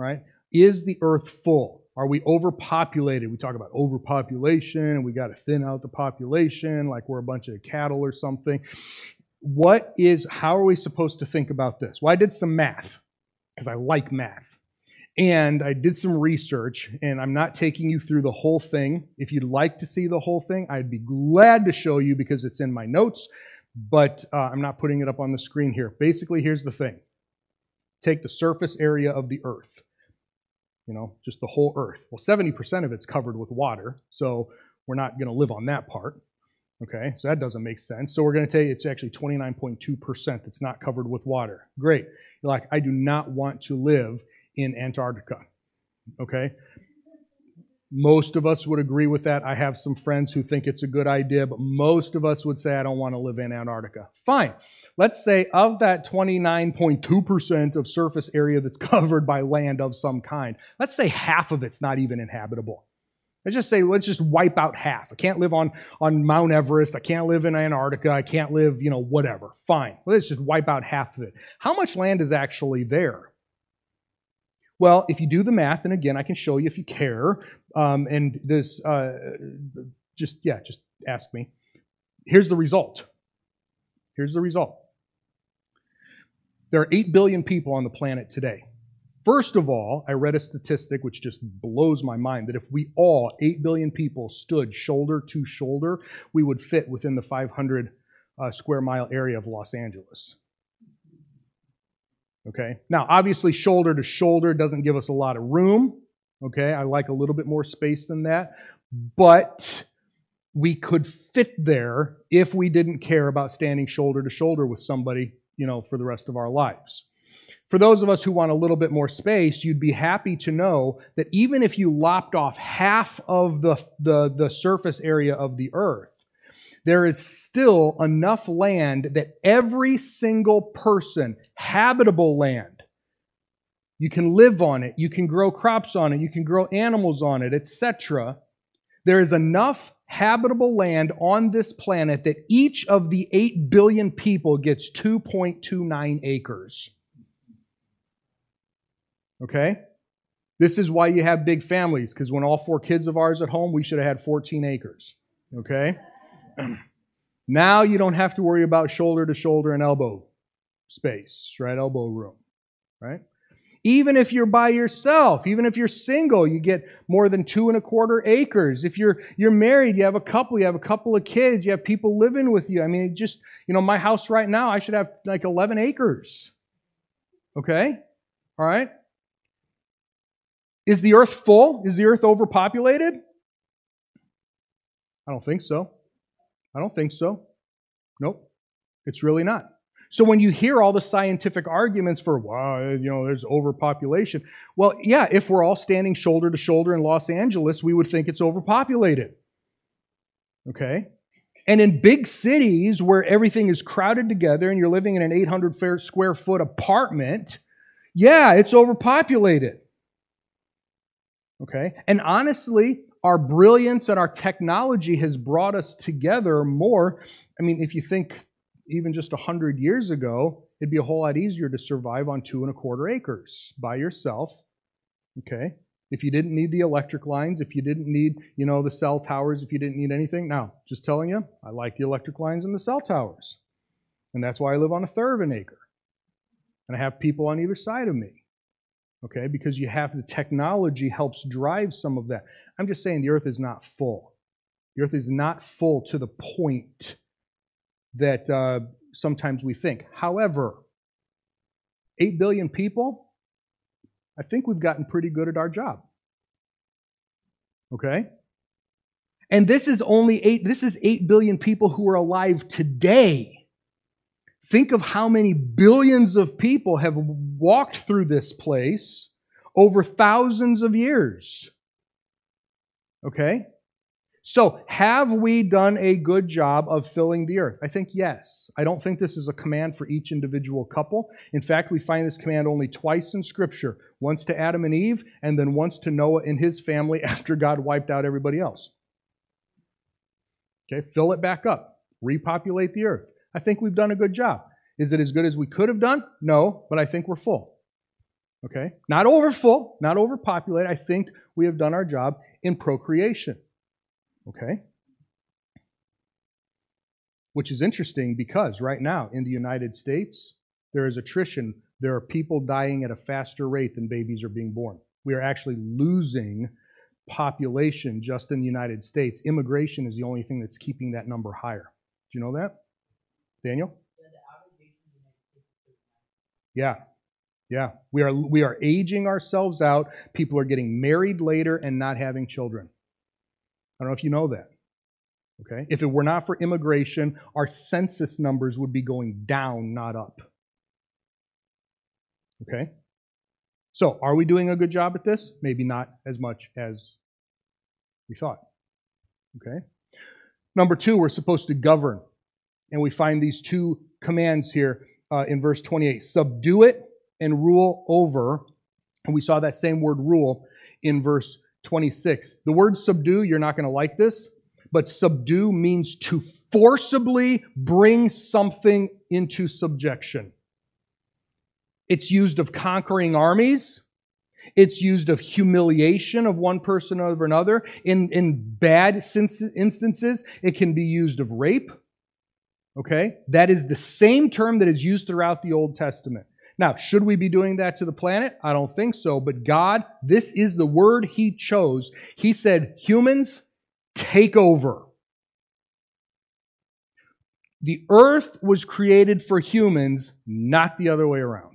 right? Is the earth full? Are we overpopulated? We talk about overpopulation and we got to thin out the population like we're a bunch of cattle or something. What is, how are we supposed to think about this? Well, I did some math because I like math. And I did some research, and I'm not taking you through the whole thing. If you'd like to see the whole thing, I'd be glad to show you because it's in my notes, but uh, I'm not putting it up on the screen here. Basically, here's the thing take the surface area of the earth you know, just the whole earth. Well, 70% of it's covered with water, so we're not going to live on that part. Okay, so that doesn't make sense. So we're going to take it's actually 29.2% that's not covered with water. Great. You're like, I do not want to live in Antarctica. Okay, most of us would agree with that. I have some friends who think it's a good idea, but most of us would say, I don't want to live in Antarctica. Fine. Let's say of that 29.2% of surface area that's covered by land of some kind, let's say half of it's not even inhabitable. Let's just say, let's just wipe out half. I can't live on, on Mount Everest. I can't live in Antarctica. I can't live, you know, whatever. Fine. Let's just wipe out half of it. How much land is actually there? Well, if you do the math, and again, I can show you if you care, um, and this, uh, just, yeah, just ask me. Here's the result. Here's the result. There are 8 billion people on the planet today. First of all, I read a statistic which just blows my mind that if we all, 8 billion people, stood shoulder to shoulder, we would fit within the 500 uh, square mile area of Los Angeles. Okay? Now, obviously, shoulder to shoulder doesn't give us a lot of room. Okay? I like a little bit more space than that. But we could fit there if we didn't care about standing shoulder to shoulder with somebody, you know, for the rest of our lives. For those of us who want a little bit more space, you'd be happy to know that even if you lopped off half of the, the, the surface area of the earth, there is still enough land that every single person, habitable land, you can live on it, you can grow crops on it, you can grow animals on it, etc. There is enough habitable land on this planet that each of the 8 billion people gets 2.29 acres. Okay? This is why you have big families, because when all four kids of ours at home, we should have had 14 acres. Okay? now you don't have to worry about shoulder to shoulder and elbow space, right? Elbow room, right? Even if you're by yourself, even if you're single, you get more than two and a quarter acres. If you're you're married, you have a couple, you have a couple of kids, you have people living with you. I mean, just you know, my house right now, I should have like 11 acres. Okay, all right. Is the earth full? Is the earth overpopulated? I don't think so. I don't think so. Nope, it's really not. So when you hear all the scientific arguments for, wow, you know, there's overpopulation, well, yeah, if we're all standing shoulder to shoulder in Los Angeles, we would think it's overpopulated. Okay? And in big cities where everything is crowded together and you're living in an 800 square foot apartment, yeah, it's overpopulated. Okay? And honestly, our brilliance and our technology has brought us together more. I mean, if you think even just 100 years ago, it'd be a whole lot easier to survive on two and a quarter acres by yourself. Okay? If you didn't need the electric lines, if you didn't need, you know, the cell towers, if you didn't need anything. Now, just telling you, I like the electric lines and the cell towers. And that's why I live on a third of an acre. And I have people on either side of me okay? Because you have the technology helps drive some of that. I'm just saying the earth is not full. The earth is not full to the point that uh, sometimes we think. However, 8 billion people, I think we've gotten pretty good at our job. Okay? And this is only 8 this is 8 billion people who are alive today. Think of how many billions of people have walked through this place over thousands of years. Okay? So, have we done a good job of filling the earth? I think yes. I don't think this is a command for each individual couple. In fact, we find this command only twice in Scripture once to Adam and Eve, and then once to Noah and his family after God wiped out everybody else. Okay, fill it back up, repopulate the earth. I think we've done a good job. Is it as good as we could have done? No, but I think we're full. Okay, not over full, not overpopulate. I think we have done our job in procreation. Okay? Which is interesting because right now in the United States, there is attrition. There are people dying at a faster rate than babies are being born. We are actually losing population just in the United States. Immigration is the only thing that's keeping that number higher. Do you know that? Daniel? Yeah. Yeah. We are we are aging ourselves out. People are getting married later and not having children. I don't know if you know that. Okay? If it were not for immigration, our census numbers would be going down, not up. Okay? So, are we doing a good job at this? Maybe not as much as we thought. Okay? Number two, we're supposed to govern. And we find these two commands here uh, in verse 28 subdue it and rule over. And we saw that same word rule in verse 26. The word subdue, you're not going to like this, but subdue means to forcibly bring something into subjection. It's used of conquering armies. It's used of humiliation of one person over another. In, in bad instances, it can be used of rape. Okay? That is the same term that is used throughout the Old Testament. Now, should we be doing that to the planet? I don't think so. But God, this is the word He chose. He said, humans, take over. The earth was created for humans, not the other way around.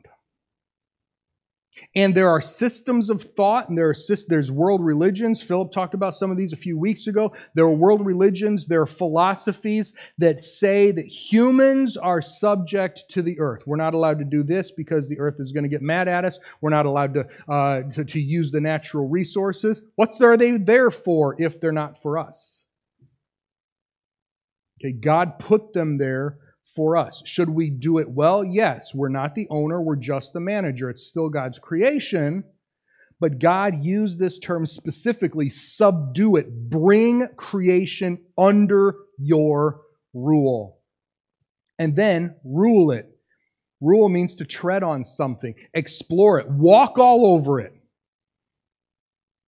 And there are systems of thought, and there are there's world religions. Philip talked about some of these a few weeks ago. There are world religions, there are philosophies that say that humans are subject to the earth. We're not allowed to do this because the earth is going to get mad at us. We're not allowed to, uh, to, to use the natural resources. What are they there for if they're not for us? Okay, God put them there for us. Should we do it well? Yes. We're not the owner, we're just the manager. It's still God's creation. But God used this term specifically subdue it, bring creation under your rule. And then rule it. Rule means to tread on something, explore it, walk all over it.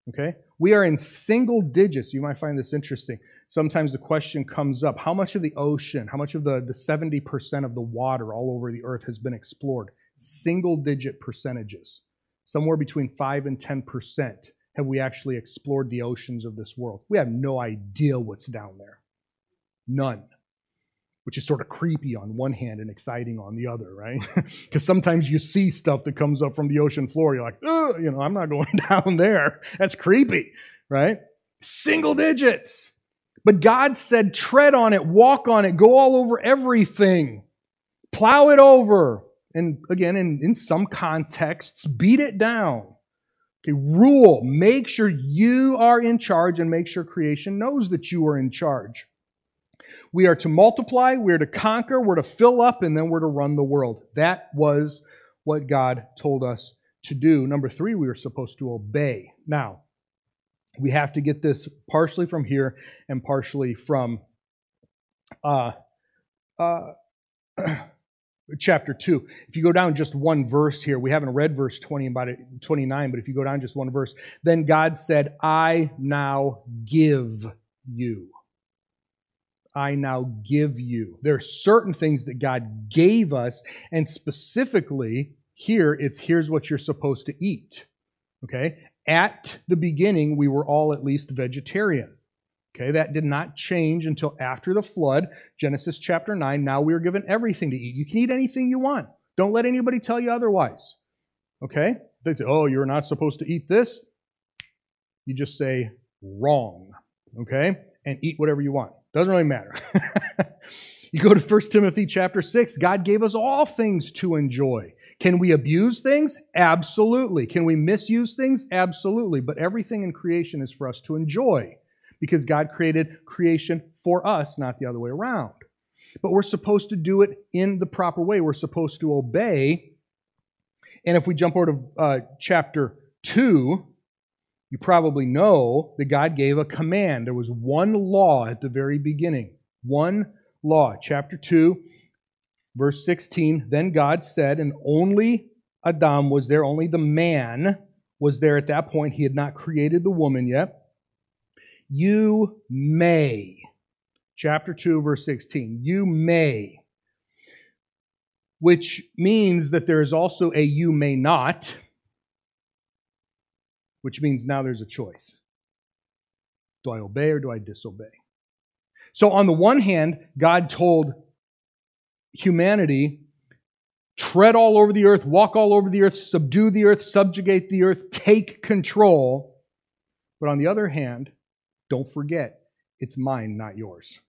Okay? We are in single digits. You might find this interesting sometimes the question comes up how much of the ocean, how much of the, the 70% of the water all over the earth has been explored? Single digit percentages. Somewhere between 5 and 10% have we actually explored the oceans of this world. We have no idea what's down there. None. Which is sort of creepy on one hand and exciting on the other, right? Because sometimes you see stuff that comes up from the ocean floor. You're like, oh, you know, I'm not going down there. That's creepy, right? Single digits. But God said, tread on it, walk on it, go all over everything, plow it over. And again, in, in some contexts, beat it down. Okay, rule. Make sure you are in charge and make sure creation knows that you are in charge. We are to multiply, we're to conquer, we're to fill up, and then we're to run the world. That was what God told us to do. Number three, we were supposed to obey. Now, we have to get this partially from here and partially from uh, uh, chapter 2. If you go down just one verse here, we haven't read verse 20 about it, 29, but if you go down just one verse, then God said, I now give you. I now give you. There are certain things that God gave us, and specifically here, it's here's what you're supposed to eat. Okay? At the beginning, we were all at least vegetarian. Okay, that did not change until after the flood, Genesis chapter 9. Now we are given everything to eat. You can eat anything you want. Don't let anybody tell you otherwise. Okay? They say, oh, you're not supposed to eat this. You just say, wrong. Okay? And eat whatever you want. Doesn't really matter. you go to 1 Timothy chapter 6. God gave us all things to enjoy. Can we abuse things? Absolutely. Can we misuse things? Absolutely. But everything in creation is for us to enjoy because God created creation for us, not the other way around. But we're supposed to do it in the proper way. We're supposed to obey. And if we jump over to uh, chapter 2, you probably know that God gave a command. There was one law at the very beginning. One law. Chapter 2, verse 16. Then God said, and only Adam was there, only the man was there at that point. He had not created the woman yet. You may. Chapter 2, verse 16. You may. Which means that there is also a you may not, which means now there's a choice. Do I obey or do I disobey? So, on the one hand, God told humanity tread all over the earth, walk all over the earth, subdue the earth, subjugate the earth, take control. But on the other hand, don't forget, it's mine, not yours.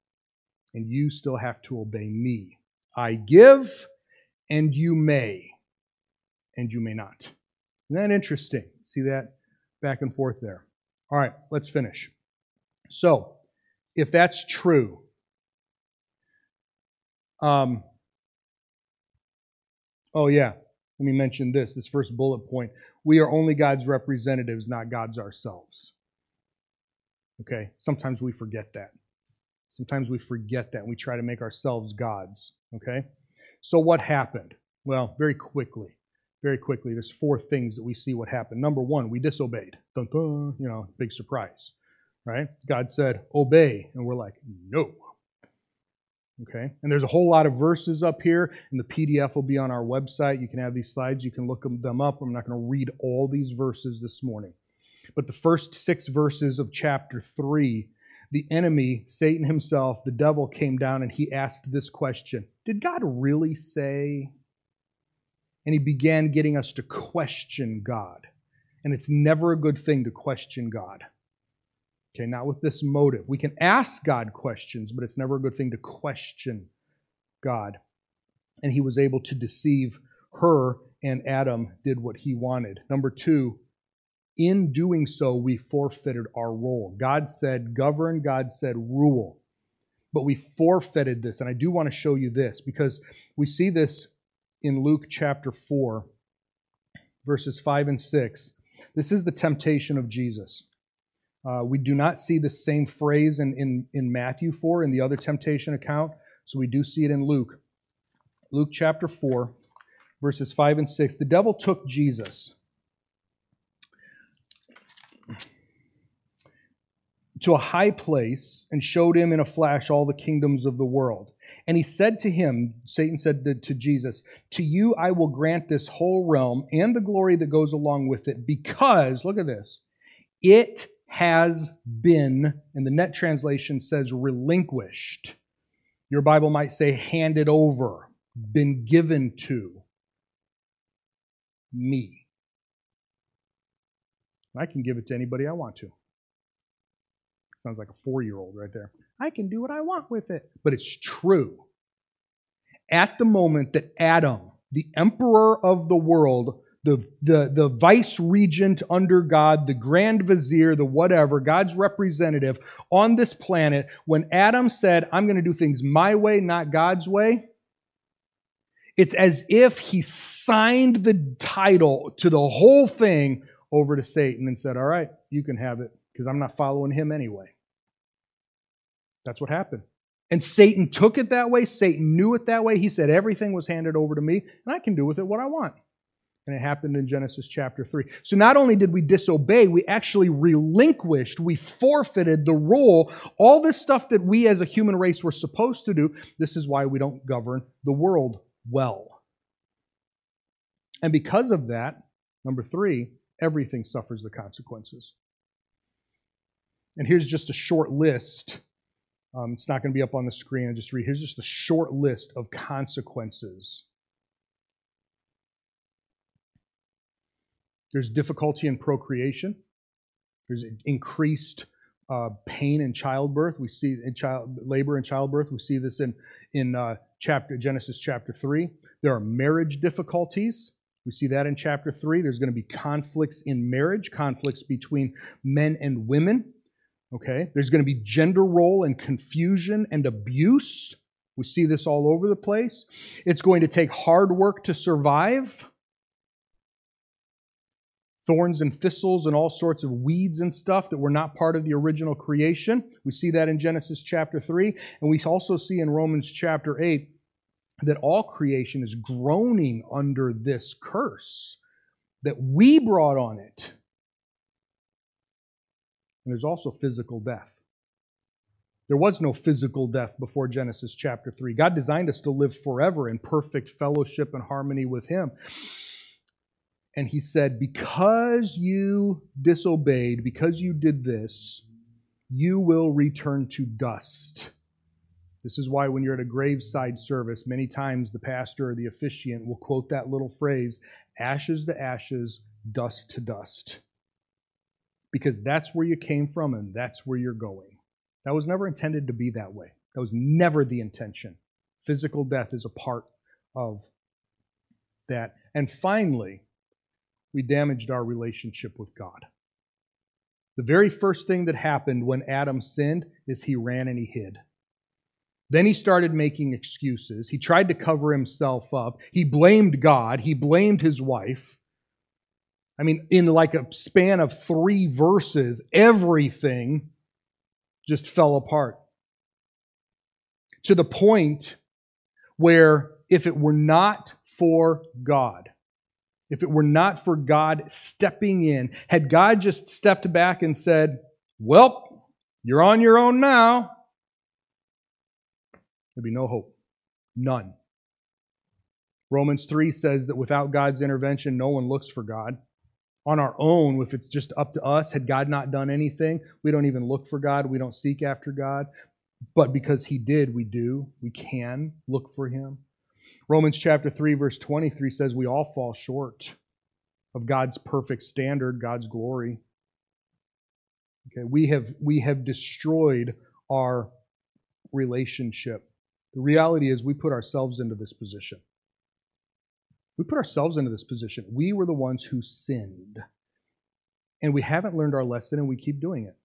And you still have to obey me. I give, and you may, and you may not. Isn't that interesting? See that back and forth there. All right, let's finish. So, if that's true, um, oh yeah, let me mention this, this first bullet point. We are only God's representatives, not God's ourselves. Okay? Sometimes we forget that. Sometimes we forget that we try to make ourselves gods. Okay? So what happened? Well, very quickly. Very quickly, there's four things that we see what happened. Number one, we disobeyed. Dun, dun, you know, big surprise. Right? God said, obey. And we're like, no. Okay? And there's a whole lot of verses up here, and the PDF will be on our website. You can have these slides, you can look them up. I'm not going to read all these verses this morning. But the first six verses of chapter 3, the enemy, Satan himself, the devil, came down and he asked this question Did God really say? And he began getting us to question God. And it's never a good thing to question God. Okay, not with this motive. We can ask God questions, but it's never a good thing to question God. And he was able to deceive her, and Adam did what he wanted. Number two, in doing so, we forfeited our role. God said govern, God said rule. But we forfeited this. And I do want to show you this because we see this in Luke chapter 4, verses 5 and 6. This is the temptation of Jesus. Uh, we do not see the same phrase in, in, in Matthew 4 in the other temptation account, so we do see it in Luke. Luke chapter 4, verses 5 and 6. The devil took Jesus to a high place and showed him in a flash all the kingdoms of the world. And he said to him, Satan said to, Jesus, To you I will grant this whole realm and the glory that goes along with it, because, look at this, it has been, and the NET translation says relinquished. Your Bible might say handed over, been given to me. I can give it to anybody I want to. Sounds like a four year old right there. I can do what I want with it. But it's true. At the moment that Adam, the emperor of the world, the, the, the vice regent under God, the grand vizier, the whatever, God's representative on this planet, when Adam said, I'm going to do things my way, not God's way, it's as if he signed the title to the whole thing over to Satan and said, All right, you can have it because I'm not following him anyway. That's what happened. And Satan took it that way. Satan knew it that way. He said, Everything was handed over to me, and I can do with it what I want. And it happened in Genesis chapter 3. So not only did we disobey, we actually relinquished, we forfeited the role, all this stuff that we as a human race were supposed to do. This is why we don't govern the world well. And because of that, number three, everything suffers the consequences. And here's just a short list. Um, it's not going to be up on the screen. I just read. Here's just a short list of consequences. There's difficulty in procreation. There's increased uh, pain in childbirth. We see in child labor and childbirth. We see this in in uh, chapter Genesis chapter three. There are marriage difficulties. We see that in chapter three. There's going to be conflicts in marriage, conflicts between men and women. Okay, there's going to be gender role and confusion and abuse. We see this all over the place. It's going to take hard work to survive thorns and thistles and all sorts of weeds and stuff that were not part of the original creation. We see that in Genesis chapter 3. And we also see in Romans chapter 8 that all creation is groaning under this curse that we brought on it. And there's also physical death. There was no physical death before Genesis chapter 3. God designed us to live forever in perfect fellowship and harmony with Him. And he said, Because you disobeyed, because you did this, you will return to dust. This is why, when you're at a graveside service, many times the pastor or the officiant will quote that little phrase ashes to ashes, dust to dust. Because that's where you came from and that's where you're going. That was never intended to be that way. That was never the intention. Physical death is a part of that. And finally, we damaged our relationship with God. The very first thing that happened when Adam sinned is he ran and he hid. Then he started making excuses. He tried to cover himself up. He blamed God. He blamed his wife. I mean, in like a span of three verses, everything just fell apart. To the point where if it were not for God, if it were not for God stepping in, had God just stepped back and said, Well, you're on your own now, there'd be no hope. None. Romans 3 says that without God's intervention, no one looks for God. On our own, if it's just up to us, had God not done anything, we don't even look for God. We don't seek after God. But because He did, we do. We can look for Him. Romans chapter 3, verse 23 says we all fall short of God's perfect standard, God's glory. Okay, we have we have destroyed our relationship. The reality is we put ourselves into this position. We put ourselves into this position. We were the ones who sinned. And we haven't learned our lesson and we keep doing it.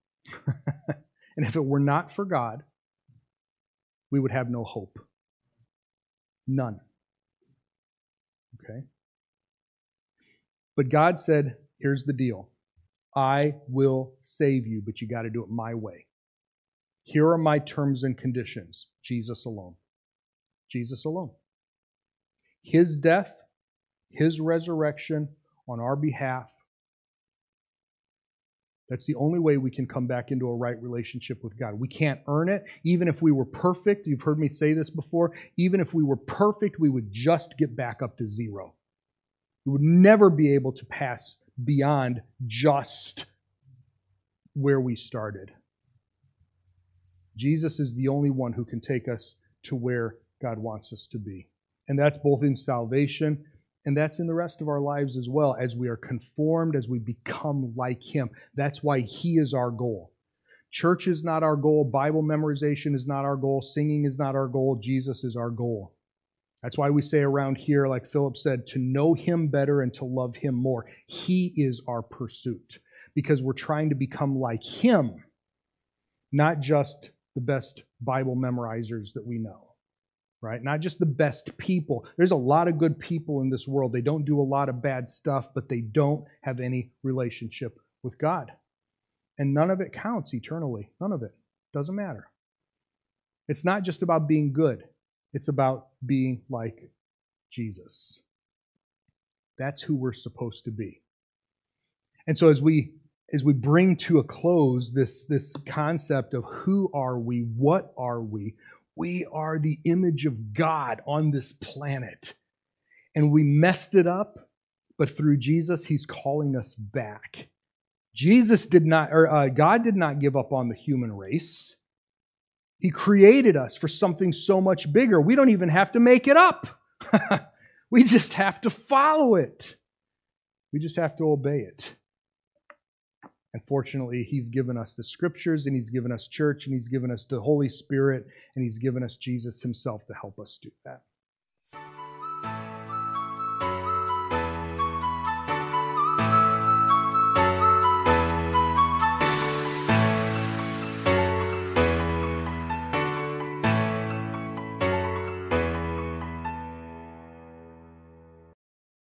and if it were not for God, we would have no hope. None. Okay? But God said, here's the deal I will save you, but you got to do it my way. Here are my terms and conditions Jesus alone. Jesus alone. His death, His resurrection on our behalf. That's the only way we can come back into a right relationship with God. We can't earn it. Even if we were perfect, you've heard me say this before, even if we were perfect, we would just get back up to zero. We would never be able to pass beyond just where we started. Jesus is the only one who can take us to where God wants us to be. And that's both in salvation and that's in the rest of our lives as well as we are conformed, as we become like Him. That's why He is our goal. Church is not our goal. Bible memorization is not our goal. Singing is not our goal. Jesus is our goal. That's why we say around here, like Philip said, to know him better and to love him more. He is our pursuit because we're trying to become like him, not just the best Bible memorizers that we know, right? Not just the best people. There's a lot of good people in this world. They don't do a lot of bad stuff, but they don't have any relationship with God. And none of it counts eternally. None of it. Doesn't matter. It's not just about being good. It's about being like Jesus. That's who we're supposed to be. And so as we as we bring to a close this, this concept of who are we, what are we, we are the image of God on this planet. And we messed it up, but through Jesus, He's calling us back Jesus did not, or uh, God did not give up on the human race. He created us for something so much bigger. We don't even have to make it up. we just have to follow it. We just have to obey it. And fortunately, He's given us the scriptures, and He's given us church, and He's given us the Holy Spirit, and He's given us Jesus Himself to help us do that.